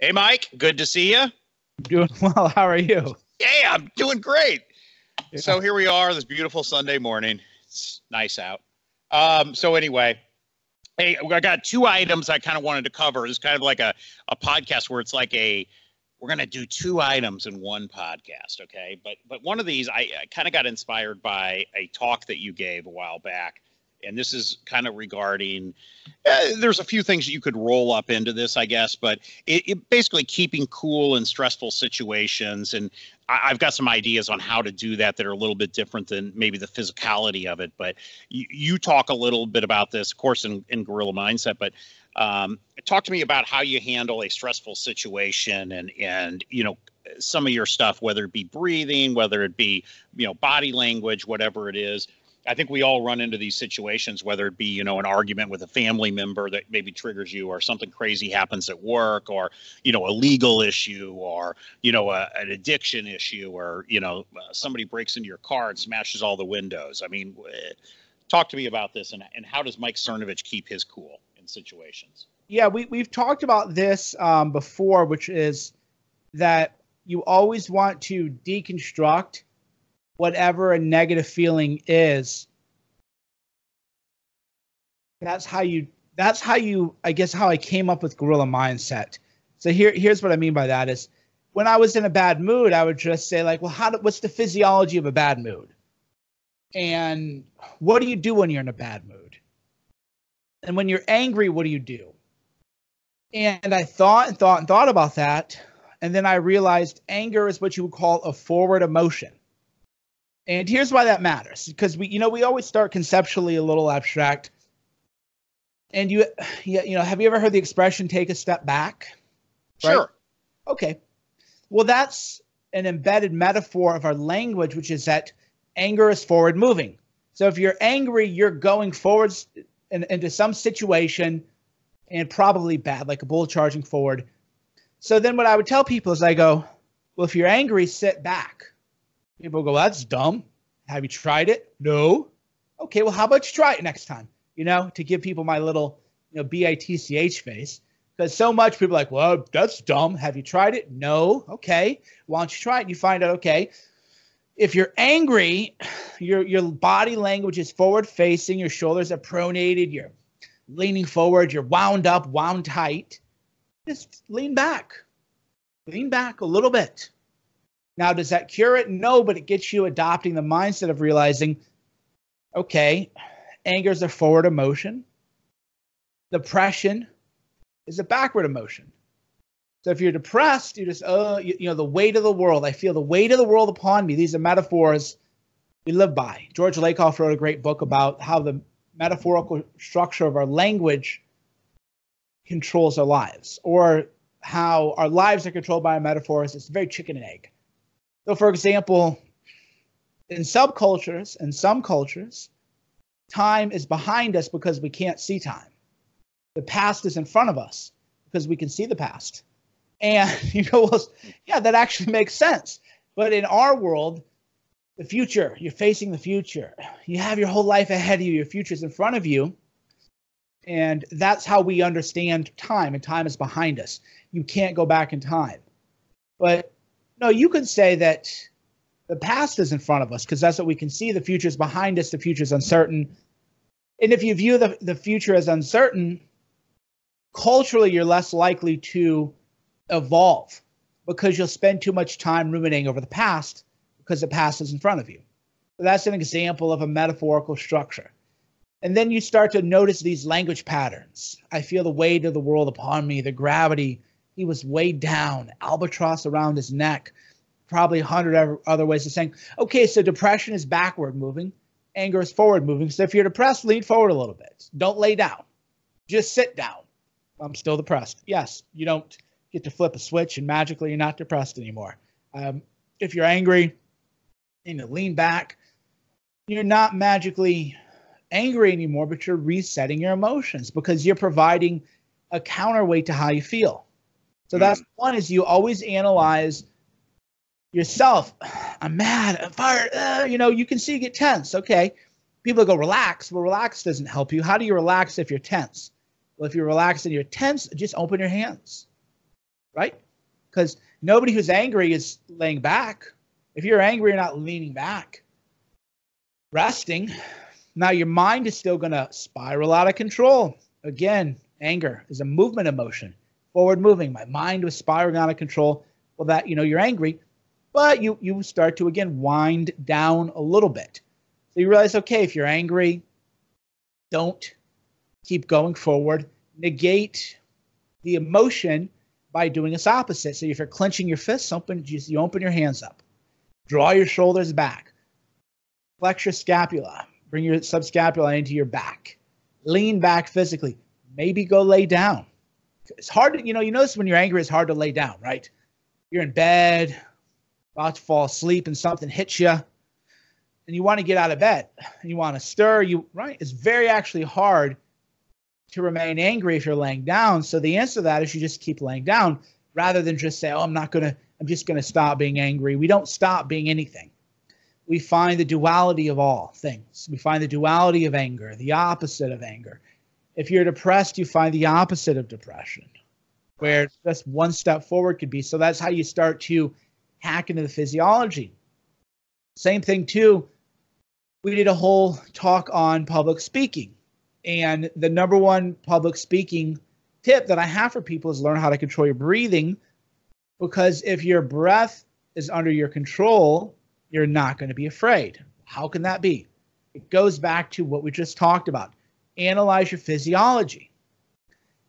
Hey, Mike. Good to see you. Doing well. How are you? Yeah, I'm doing great. Yeah. So here we are, this beautiful Sunday morning. It's nice out. Um, so anyway, hey, I got two items I kind of wanted to cover. It's kind of like a, a podcast where it's like a we're going to do two items in one podcast okay but but one of these i, I kind of got inspired by a talk that you gave a while back and this is kind of regarding uh, there's a few things you could roll up into this i guess but it, it basically keeping cool in stressful situations and I, have got some ideas on how to do that that are a little bit different than maybe the physicality of it but you, you talk a little bit about this of course in, in gorilla mindset but um, talk to me about how you handle a stressful situation and and you know some of your stuff whether it be breathing whether it be you know body language whatever it is I think we all run into these situations, whether it be, you know, an argument with a family member that maybe triggers you, or something crazy happens at work, or, you know, a legal issue, or, you know, a, an addiction issue, or, you know, uh, somebody breaks into your car and smashes all the windows. I mean, talk to me about this and, and how does Mike Cernovich keep his cool in situations? Yeah, we, we've talked about this um, before, which is that you always want to deconstruct whatever a negative feeling is that's how you that's how you i guess how i came up with gorilla mindset. So here here's what i mean by that is when i was in a bad mood i would just say like well how do, what's the physiology of a bad mood? And what do you do when you're in a bad mood? And when you're angry what do you do? And i thought and thought and thought about that and then i realized anger is what you would call a forward emotion and here's why that matters because we, you know, we always start conceptually a little abstract. And you, you know, have you ever heard the expression "take a step back"? Right? Sure. Okay. Well, that's an embedded metaphor of our language, which is that anger is forward moving. So if you're angry, you're going forwards in, into some situation and probably bad, like a bull charging forward. So then what I would tell people is I go, well, if you're angry, sit back. People go, that's dumb. Have you tried it? No. Okay, well, how about you try it next time? You know, to give people my little, you know, B I T C H face. Because so much people like, well, that's dumb. Have you tried it? No. Okay. Why don't you try it? And You find out, okay, if you're angry, your your body language is forward facing, your shoulders are pronated, you're leaning forward, you're wound up, wound tight. Just lean back. Lean back a little bit. Now, does that cure it? No, but it gets you adopting the mindset of realizing, okay, anger is a forward emotion. Depression is a backward emotion. So if you're depressed, you just, oh, you, you know, the weight of the world. I feel the weight of the world upon me. These are metaphors we live by. George Lakoff wrote a great book about how the metaphorical structure of our language controls our lives, or how our lives are controlled by our metaphors. It's very chicken and egg. So, for example, in subcultures and some cultures, time is behind us because we can't see time. The past is in front of us because we can see the past. And you know, well, yeah, that actually makes sense. But in our world, the future, you're facing the future. You have your whole life ahead of you, your future's in front of you. And that's how we understand time, and time is behind us. You can't go back in time. But no, you could say that the past is in front of us because that's what we can see. The future is behind us. The future is uncertain. And if you view the, the future as uncertain, culturally, you're less likely to evolve because you'll spend too much time ruminating over the past because the past is in front of you. So that's an example of a metaphorical structure. And then you start to notice these language patterns. I feel the weight of the world upon me, the gravity he was weighed down, albatross around his neck, probably a hundred other ways of saying, okay, so depression is backward moving, anger is forward moving. So if you're depressed, lean forward a little bit. Don't lay down. Just sit down. I'm still depressed. Yes, you don't get to flip a switch and magically you're not depressed anymore. Um, if you're angry, you know, lean back. You're not magically angry anymore, but you're resetting your emotions because you're providing a counterweight to how you feel. So mm. that's one is you always analyze yourself. I'm mad. I'm fired. Uh, you know, you can see you get tense. Okay. People go relax. Well, relax doesn't help you. How do you relax if you're tense? Well, if you're relaxed and you're tense, just open your hands. right? Because nobody who's angry is laying back. If you're angry, you're not leaning back, resting. Now your mind is still going to spiral out of control. Again, anger is a movement emotion, forward moving. My mind was spiraling out of control. Well, that you know you're angry, but you you start to again wind down a little bit. So you realize, okay, if you're angry, don't keep going forward. Negate the emotion by doing its opposite. So if you're clenching your fists, open you open your hands up, draw your shoulders back, flex your scapula, bring your subscapula into your back, lean back physically. Maybe go lay down. It's hard to, you know, you notice when you're angry, it's hard to lay down, right? You're in bed, about to fall asleep, and something hits you, and you want to get out of bed, you want to stir. You right? It's very actually hard to remain angry if you're laying down. So the answer to that is you just keep laying down rather than just say, "Oh, I'm not gonna. I'm just gonna stop being angry." We don't stop being anything. We find the duality of all things. We find the duality of anger, the opposite of anger. If you're depressed, you find the opposite of depression, where just one step forward could be. So that's how you start to hack into the physiology. Same thing too. We did a whole talk on public speaking and the number one public speaking tip that I have for people is learn how to control your breathing. Because if your breath is under your control, you're not going to be afraid. How can that be? It goes back to what we just talked about. Analyze your physiology.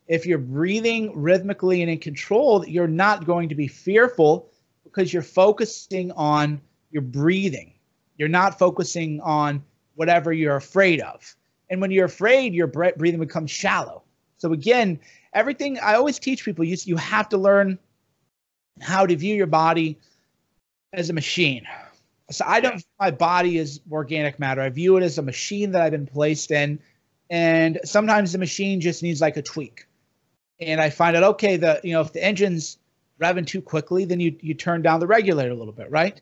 If you're breathing rhythmically and in control, you're not going to be fearful because you're focusing on your breathing. You're not focusing on whatever you're afraid of. And when you're afraid, your breathing becomes shallow. So again, everything I always teach people, you, you have to learn how to view your body as a machine. So I don't my body as organic matter. I view it as a machine that I've been placed in. And sometimes the machine just needs like a tweak. And I find out, okay, the you know, if the engine's revving too quickly, then you you turn down the regulator a little bit, right?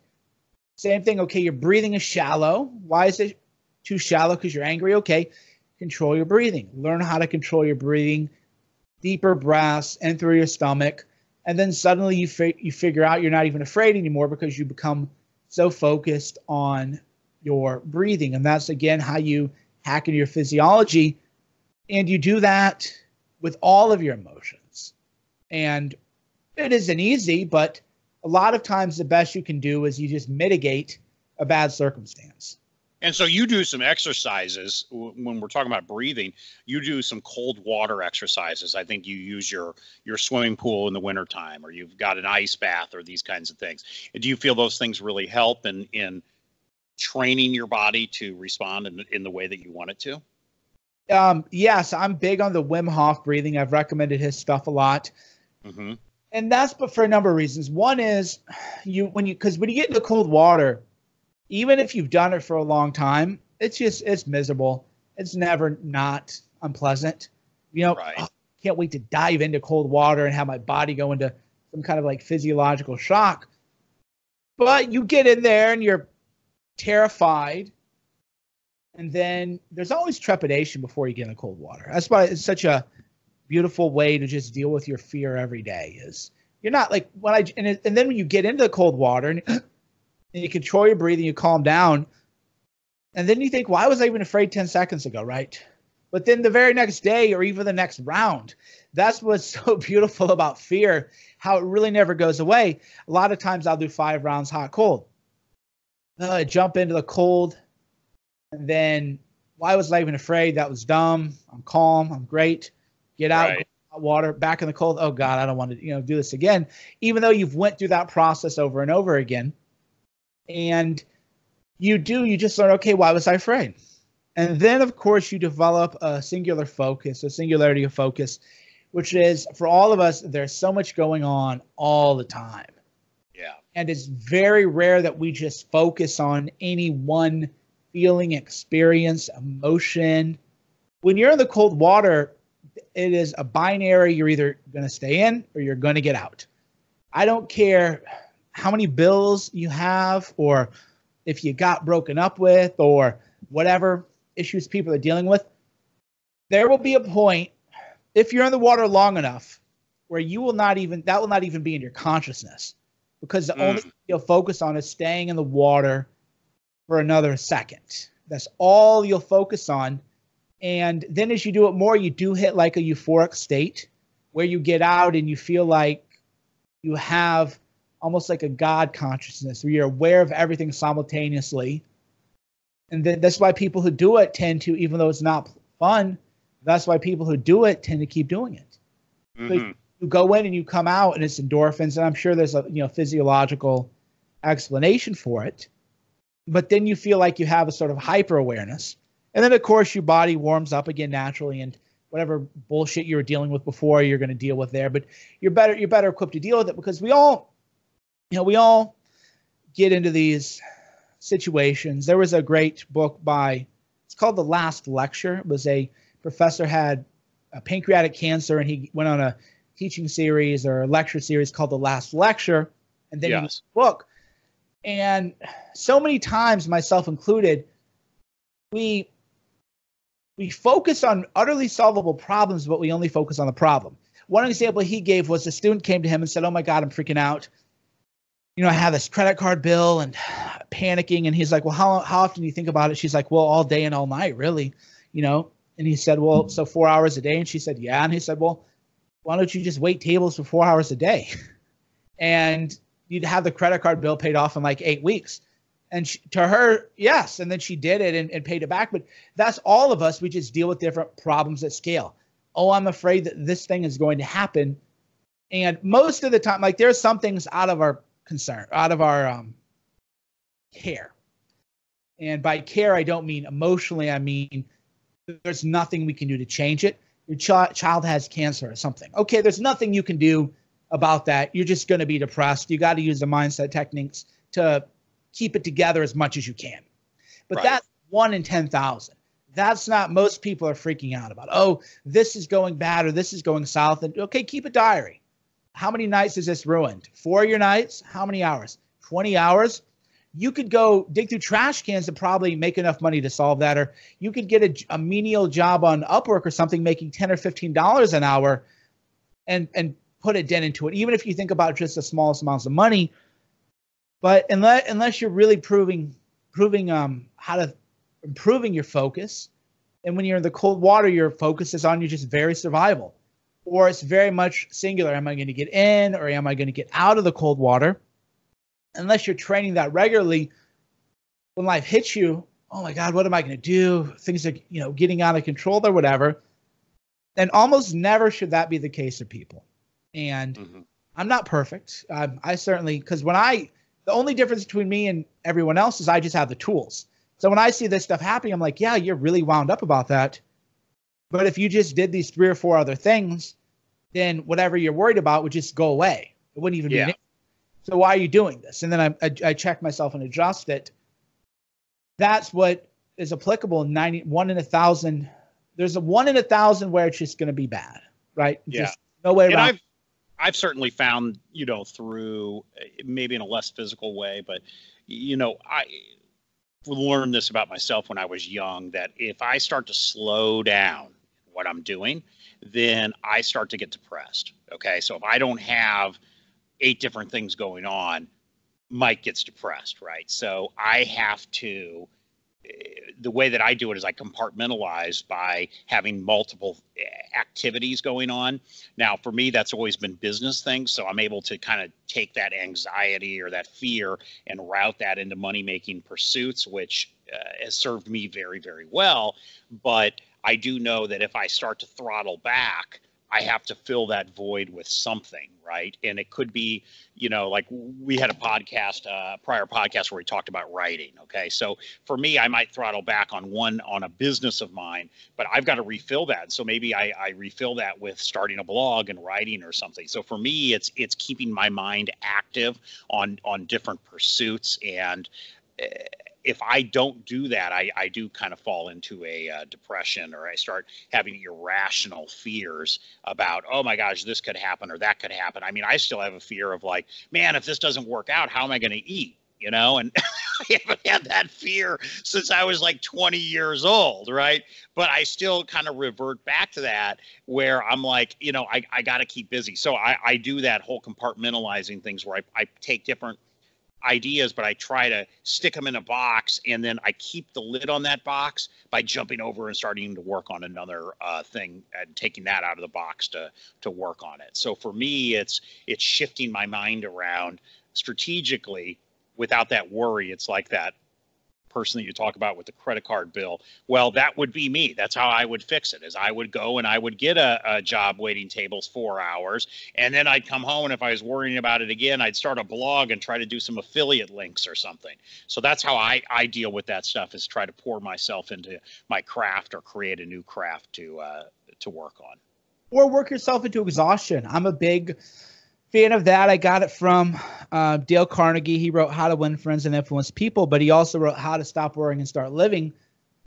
Same thing, okay, your breathing is shallow. Why is it too shallow because you're angry. Okay, control your breathing. Learn how to control your breathing, deeper breaths and through your stomach, and then suddenly you fi- you figure out you're not even afraid anymore because you become so focused on your breathing, and that's again how you hack into your physiology, and you do that with all of your emotions, and it isn't easy, but a lot of times the best you can do is you just mitigate a bad circumstance. And so you do some exercises when we're talking about breathing. You do some cold water exercises. I think you use your your swimming pool in the wintertime, or you've got an ice bath, or these kinds of things. Do you feel those things really help in in training your body to respond in, in the way that you want it to? Um, yes, I'm big on the Wim Hof breathing. I've recommended his stuff a lot. Mm-hmm. And that's but for a number of reasons. One is you when you because when you get into cold water, even if you've done it for a long time, it's just it's miserable. It's never not unpleasant. You know, right. oh, can't wait to dive into cold water and have my body go into some kind of like physiological shock. But you get in there and you're terrified. And then there's always trepidation before you get in the cold water. That's why it's such a beautiful way to just deal with your fear every day is you're not like when I and, it, and then when you get into the cold water and and you control your breathing, you calm down. And then you think, why was I even afraid 10 seconds ago, right? But then the very next day or even the next round, that's what's so beautiful about fear, how it really never goes away. A lot of times I'll do five rounds hot, cold. Uh, jump into the cold. And then why was I even afraid? That was dumb. I'm calm. I'm great. Get out. Right. Water back in the cold. Oh God, I don't want to, you know, do this again. Even though you've went through that process over and over again, and you do you just learn okay why was i afraid and then of course you develop a singular focus a singularity of focus which is for all of us there's so much going on all the time and it's very rare that we just focus on any one feeling experience emotion. When you're in the cold water it is a binary. You're either going to stay in or you're going to get out. I don't care how many bills you have or if you got broken up with or whatever issues people are dealing with, there will be a point if you're in the water long enough where you will not even that will not even be in your consciousness because the mm. only thing you'll focus on is staying in the water for another second. That's all you'll focus on. And then as you do it more, you do hit like a euphoric state where you get out and you feel like you have almost like a God consciousness where you're aware of everything simultaneously. And then that's why people who do it tend to, even though it's not fun, that's why people who do it tend to keep doing it. Mm-hmm. So you go in and you come out and it's endorphins, and I'm sure there's a you know physiological explanation for it. But then you feel like you have a sort of hyper awareness. And then of course your body warms up again naturally and whatever bullshit you were dealing with before you're going to deal with there but you're better you're better equipped to deal with it because we all you know we all get into these situations there was a great book by it's called the last lecture it was a professor had pancreatic cancer and he went on a teaching series or a lecture series called the last lecture and then yes. he book and so many times myself included we we focus on utterly solvable problems, but we only focus on the problem. One example he gave was a student came to him and said, "Oh my God, I'm freaking out. You know, I have this credit card bill and panicking." And he's like, "Well, how how often do you think about it?" She's like, "Well, all day and all night, really." You know. And he said, "Well, so four hours a day?" And she said, "Yeah." And he said, "Well, why don't you just wait tables for four hours a day, and you'd have the credit card bill paid off in like eight weeks." and she, to her yes. And then she did it and, and paid it back. But that's all of us. We just deal with different problems at scale. Oh i'm afraid that this thing is going to happen. And most of the time like there's some things out of our concern out of our um, care. And by care i don't mean emotionally. I mean there's nothing we can do to change it your ch- child has cancer or something okay there's nothing you can do about that you're just going to be depressed you got to use the mindset techniques to keep it together as much as you can. But right. that's one in 10,000. That's not most people are freaking out about. Oh, this is going bad or this is going south. And okay, keep a diary. How many nights is this ruined? Four of your nights? How many hours? 20 hours? You could go dig through trash cans and probably make enough money to solve that. Or you could get a, a menial job on Upwork or something making 10 or $15 an hour and, and put a dent into it. Even if you think about just the smallest amounts of money, but unless unless you're really proving proving um how to improving your focus, and when you're in the cold water, your focus is on you just very survival, or it's very much singular. Am I going to get in, or am I going to get out of the cold water? Unless you're training that regularly, when life hits you, oh my God, what am I going to do? Things are you know getting out of control or whatever. And almost never should that be the case of people. And mm-hmm. I'm not perfect. Um, I certainly because when I the only difference between me and everyone else is I just have the tools. So when I see this stuff happening, I'm like, yeah, you're really wound up about that. But if you just did these three or four other things, then whatever you're worried about would just go away. It wouldn't even yeah. be. So why are you doing this? And then I, I, I check myself and adjust it. That's what is applicable in 90, one in a thousand. There's a one in a thousand where it's just going to be bad, right? Yeah. Just no way around. I've, I've certainly found, you know, through maybe in a less physical way, but you know, I learned this about myself when I was young that if I start to slow down what I'm doing, then I start to get depressed. Okay. So if I don't have eight different things going on, Mike gets depressed, right? So I have to the way that I do it is I compartmentalize by having multiple eh, activities going on. Now, for me, that's always been business things. So I'm able to kind of take that anxiety or that fear and route that into money making pursuits, which uh, has served me very, very well. But I do know that if I start to throttle back, I have to fill that void with something, right? And it could be, you know, like we had a podcast, uh, prior podcast where we talked about writing. Okay, so for me, I might throttle back on one on a business of mine, but I've got to refill that. So maybe I, I refill that with starting a blog and writing or something. So for me, it's it's keeping my mind active on on different pursuits and. If I don't do that, I, I do kind of fall into a uh, depression or I start having irrational fears about, oh my gosh, this could happen or that could happen. I mean, I still have a fear of like, man, if this doesn't work out, how am I going to eat? you know, and I haven't had that fear since I was like 20 years old, right? But I still kind of revert back to that where I'm like, you know, I, I got to keep busy. So I, I do that whole compartmentalizing things where I, I take different ideas, but I try to stick them in a box and then I keep the lid on that box by jumping over and starting to work on another uh, thing and taking that out of the box to to work on it. So for me, it's it's shifting my mind around strategically without that worry. It's like that person that you talk about with the credit card bill. Well, that would be me. That's how I would fix it. Is I would go and I would get a, a, job waiting tables four hours, and then I'd come home and if I was worrying about it again, I'd start a blog and try to do some affiliate links or something. So that's how I I deal with that stuff. Is try to pour myself into my craft or create a new craft to uh, to work on. Or work yourself into exhaustion. I'm a big fan of that. I got it from uh, Dale Carnegie. He wrote How to Win Friends and Influence People, but he also wrote How to Stop Worrying and Start Living.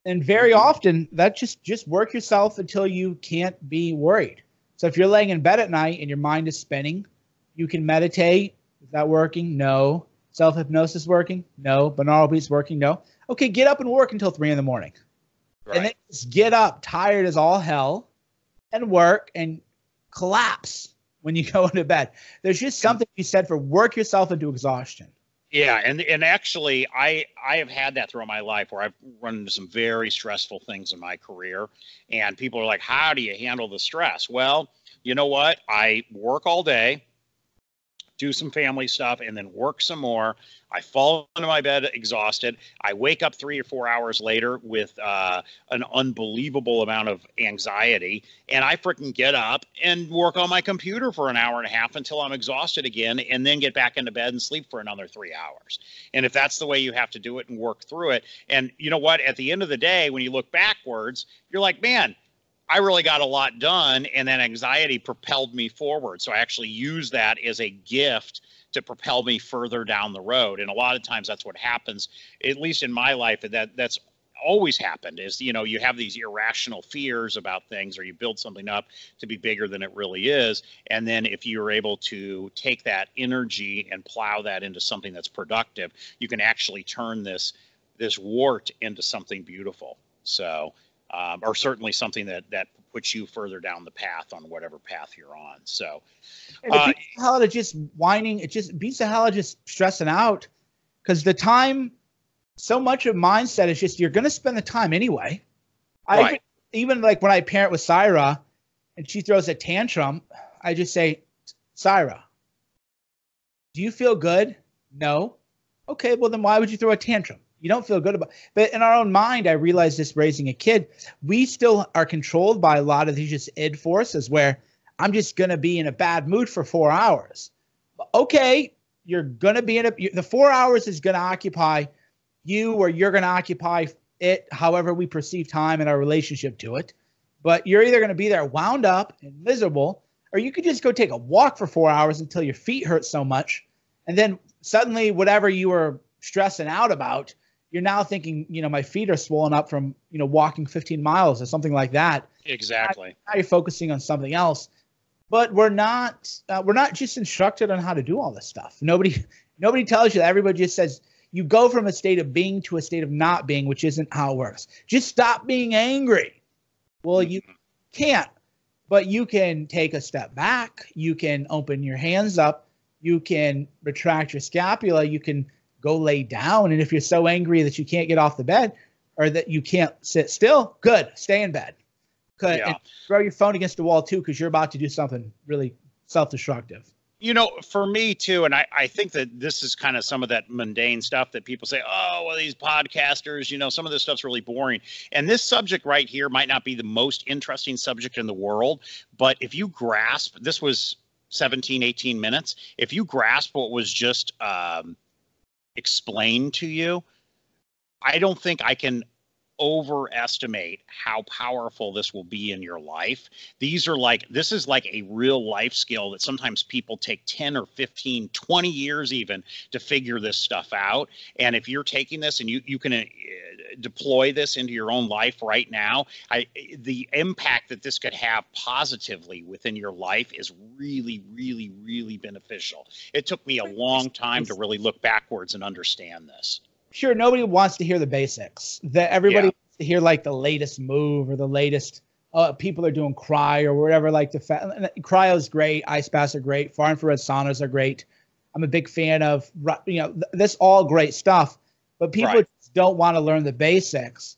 And very mm-hmm. often, that just just work yourself until you can't be worried. So if you're laying in bed at night and your mind is spinning, you can meditate. Is that working? No. Self hypnosis working? No. Binaural beats working? No. Okay, get up and work until three in the morning, right. and then just get up tired as all hell, and work and collapse when you go into bed. There's just something you said for work yourself into exhaustion. Yeah, and and actually, I I have had that throughout my life where I've run into some very stressful things in my career, and people are like, "How do you handle the stress?" Well, you know what? I work all day do some family stuff, and then work some more. I fall into my bed exhausted. I wake up three or four hours later with uh, an unbelievable amount of anxiety, and I freaking get up and work on my computer for an hour and a half until I'm exhausted again, and then get back into bed and sleep for another three hours. And if that's the way you have to do it and work through it, and you know what, at the end of the day, when you look backwards, you're like, man, I really got a lot done, and then anxiety propelled me forward. So I actually use that as a gift to propel me further down the road. And a lot of times that's what happens, at least in my life, that that's always happened is you know you have these irrational fears about things or you build something up to be bigger than it really is and then if you're able to take that energy and plow that into something that's productive you can actually turn this this wart into something beautiful so um, or certainly something that that puts you further down the path on whatever path you're on. So, and uh, hell of just whining, it just beats the hell out of just stressing out because the time, so much of mindset is just you're going to spend the time anyway. I right. even like when I parent with Syra, and she throws a tantrum, I just say, Syra, do you feel good? No. Okay, well then why would you throw a tantrum? You don't feel good about but in our own mind i realized this raising a kid we still are controlled by a lot of these just id forces where i'm just going to be in a bad mood for four hours. Okay you're going to be in a the four hours is going to occupy you or you're going to occupy it however we perceive time and our relationship to it but you're either going to be there wound up and miserable or you could just go take a walk for four hours until your feet hurt so much and then suddenly whatever you were stressing out about you're now thinking, you know, my feet are swollen up from, you know, walking 15 miles or something like that. Exactly. Now, you're focusing on something else. But we're not uh, we're not just instructed on how to do all this stuff. Nobody nobody tells you that. Everybody just says you go from a state of being to a state of not being, which isn't how it works. Just stop being angry. Well, you mm-hmm. can't, but you can take a step back. You can open your hands up. You can retract your scapula. You can go lay down. And if you're so angry that you can't get off the bed or that you can't sit still, good, stay in bed. Yeah. throw your phone against the wall too, because you're about to do something really self-destructive. You know, for me too, and I, I think that this is kind of some of that mundane stuff that people say, oh, well, these podcasters, you know, some of this stuff's really boring. And this subject right here might not be the most interesting subject in the world, but if you grasp, this was 17, 18 minutes. If you grasp what was just um, explained to you, I don't think I can overestimate how powerful this will be in your life. These are like, this is like a real life skill that sometimes people take 10 or 15, 20 years even to figure this stuff out. And if you're taking this and you, you can uh, deploy this into your own life right now, I, the impact that this could have positively within your life is really, really, really beneficial. It took me a long time to really look backwards and understand this sure nobody wants to hear the basics. That everybody yeah. wants to hear like the latest move or the latest. Uh, people are doing cry or whatever. Like the fa- cryo is great. Ice baths are great. Far infrared saunas are great. I'm a big fan of you know th- this all great stuff, but people right. don't want to learn the basics.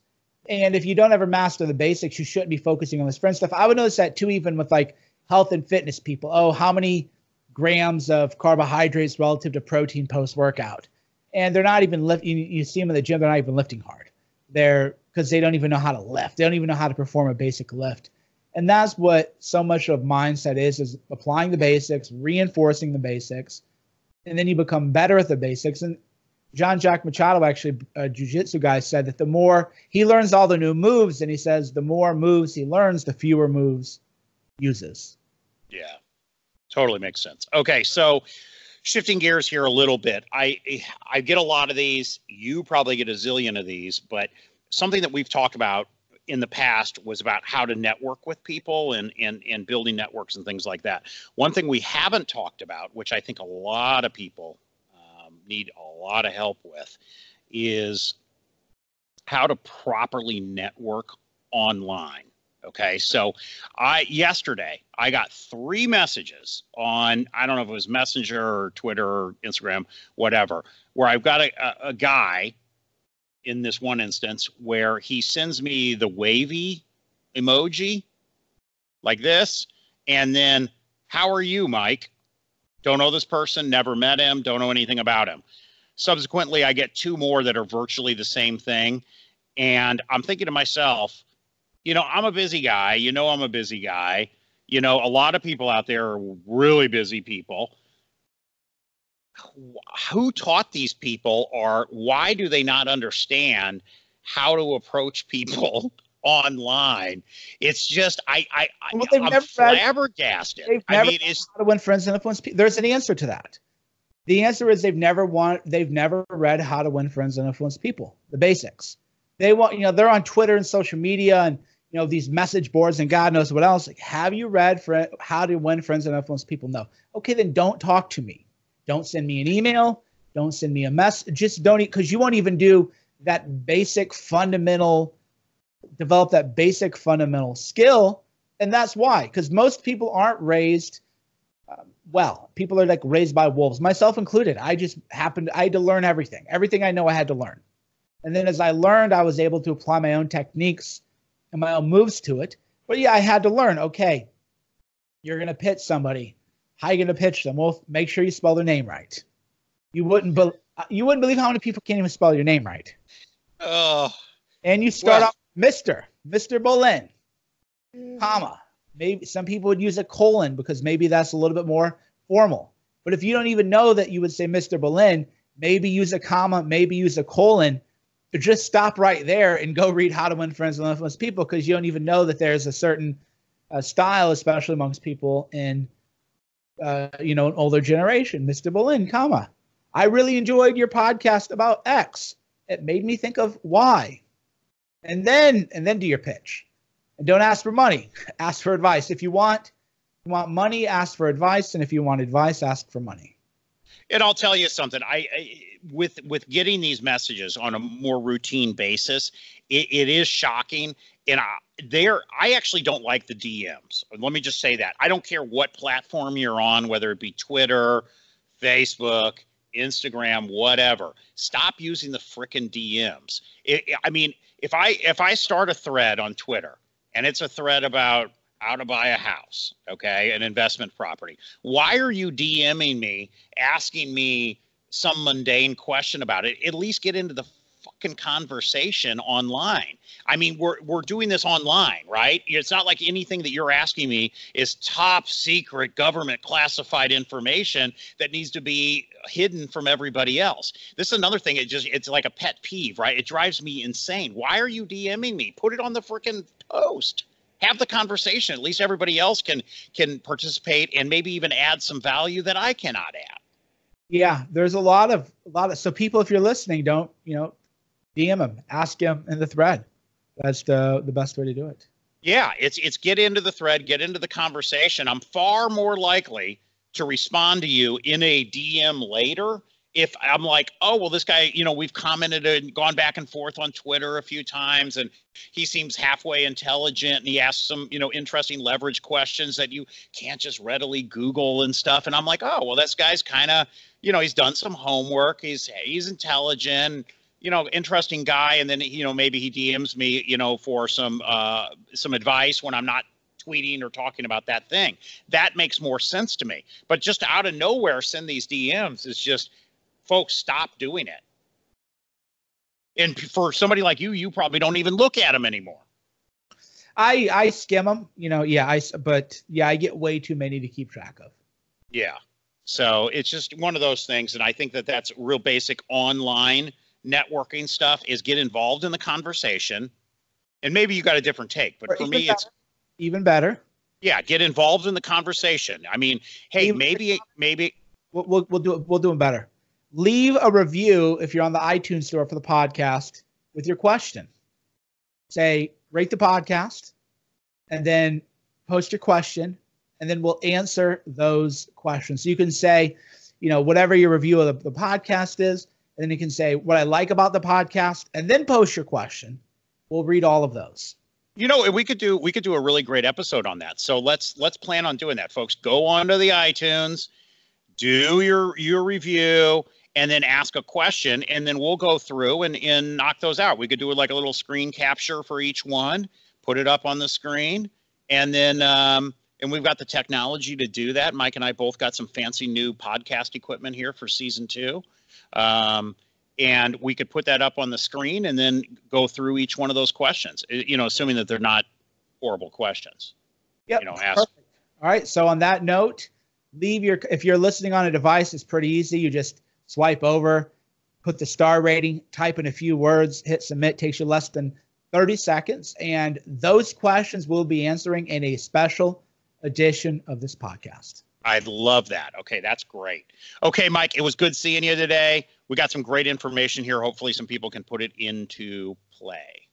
And if you don't ever master the basics, you shouldn't be focusing on this friend stuff. I would notice that too, even with like health and fitness people. Oh, how many grams of carbohydrates relative to protein post workout? And they're not even lift. You, you see them in the gym; they're not even lifting hard. They're because they don't even know how to lift. They don't even know how to perform a basic lift, and that's what so much of mindset is: is applying the basics, reinforcing the basics, and then you become better at the basics. And Jean Jacques Machado, actually a jiu-jitsu guy, said that the more he learns all the new moves, and he says the more moves he learns, the fewer moves uses. Yeah, totally makes sense. Okay, so shifting gears here a little bit. I I get a lot of these. You probably get a zillion of these, but something that we've talked about in the past was about how to network with people and and and building networks and things like that. One thing we haven't talked about, which I think a lot of people um, need a lot of help with, is how to properly network online. Okay, so I yesterday I got three messages on I don't know if it was Messenger or Twitter or Instagram, whatever, where I've got a, a, a guy in this one instance where he sends me the wavy emoji like this, and then how are you, Mike? Don't know this person, never met him, don't know anything about him. Subsequently, I get two more that are virtually the same thing, and I'm thinking to myself you know, I'm a busy guy. You know, I'm a busy guy. You know, a lot of people out there are really busy people. Who taught these people, or why do they not understand how to approach people online? It's just I I well, I'm never flabbergasted. Read, I mean, it's how to win friends and influence people. There's an answer to that. The answer is they've never want they've never read how to win friends and influence people. The basics. They want you know they're on Twitter and social media and you know these message boards and God knows what else. Like, have you read for how to win friends and influence people? No. Okay, then don't talk to me. Don't send me an email. Don't send me a mess. Just don't because you won't even do that basic fundamental develop that basic fundamental skill and that's why because most people aren't raised um, well people are like raised by wolves myself included i just happened i had to learn everything everything i know i had to learn and then as i learned i was able to apply my own techniques and my own moves to it. But yeah, I had to learn. Okay, you're gonna pitch somebody. How you gonna pitch them? Well, make sure you spell their name right. You wouldn't be- you wouldn't believe how many people can't even spell your name right. Oh. And you start well, off Mister Mister Bolen, comma. Maybe some people would use a colon because maybe that's a little bit more formal. But if you don't even know that you would say Mr. Bolen, maybe use a comma, maybe use a colon just stop right there and go read How to Win Friends and Influence People because you don't even know that there's a certain uh, style, especially amongst people in, uh, you know, an older generation. Mr. Bolen, comma. I really enjoyed your podcast about X. It made me think of Y. And then, and then do your pitch. And don't ask for money. Ask for advice. If you want, you want money, ask for advice. And if you want advice, ask for money. And I'll tell you something. I, I with with getting these messages on a more routine basis, it, it is shocking. And I, there, I actually don't like the DMs. Let me just say that I don't care what platform you're on, whether it be Twitter, Facebook, Instagram, whatever. Stop using the freaking DMs. It, I mean, if I if I start a thread on Twitter and it's a thread about how to buy a house, okay, an investment property, why are you DMing me asking me some mundane question about it, at least get into the fucking conversation online. I mean, we're we're doing this online, right? It's not like anything that you're asking me is top secret government classified information that needs to be hidden from everybody else. This is another thing. It just it's like a pet peeve, right? It drives me insane. Why are you DMing me? Put it on the freaking post have the conversation. At least everybody else can can participate and maybe even add some value that I cannot add. Yeah, there's a lot of a lot of so people, if you're listening, don't you know, DM them, ask them in the thread. That's the the best way to do it. Yeah, it's it's get into the thread, get into the conversation. I'm far more likely to respond to you in a DM later if I'm like, oh, well, this guy, you know, we've commented and gone back and forth on Twitter a few times, and he seems halfway intelligent, and he asks some, you know, interesting leverage questions that you can't just readily Google and stuff. And I'm like, oh, well, this guy's kind of, you know, he's done some homework. He's he's intelligent, you know, interesting guy. And then, you know, maybe he DMs me, you know, for some uh, some advice when I'm not tweeting or talking about that thing. That makes more sense to me. But just out of nowhere, send these DMs is just folks stop doing it. And for somebody like you, you probably don't even look at them anymore. I I skim them, you know. Yeah, I but yeah, I get way too many to keep track of. Yeah, so it's just one of those things, and I think that that's real basic online networking stuff. Is get involved in the conversation, and maybe you got a different take, but or for me, better. it's even better. Yeah, get involved in the conversation. I mean, hey, even maybe maybe we'll, we'll, we'll do it. We'll do them better leave a review if you're on the iTunes store for the podcast with your question. Say, rate the podcast, and then post your question, and then we'll answer those questions. So you can say, you know, whatever your review of the, the podcast is, and then you can say what I like about the podcast, and then post your question. We'll read all of those. You know, we could do we could do a really great episode on that. So let's let's plan on doing that, folks. Go onto the iTunes, do your your review and then ask a question and then we'll go through and, and knock those out. We could do like a little screen capture for each one, put it up on the screen, and then um, and we've got the technology to do that. Mike and I both got some fancy new podcast equipment here for season two. Um, and we could put that up on the screen and then go through each one of those questions, you know, assuming that they're not horrible questions. Yep. You know. All right. So on that note, leave your, if you're listening on a device, it's pretty easy. You just swipe over, put the star rating, type in a few words, hit submit, takes you less than 30 seconds. And those questions we'll be answering in a special edition of this podcast. I love that. Okay, that's great. Okay, Mike, it was good seeing you today. We got some great information here. Hopefully, some people can put it into play.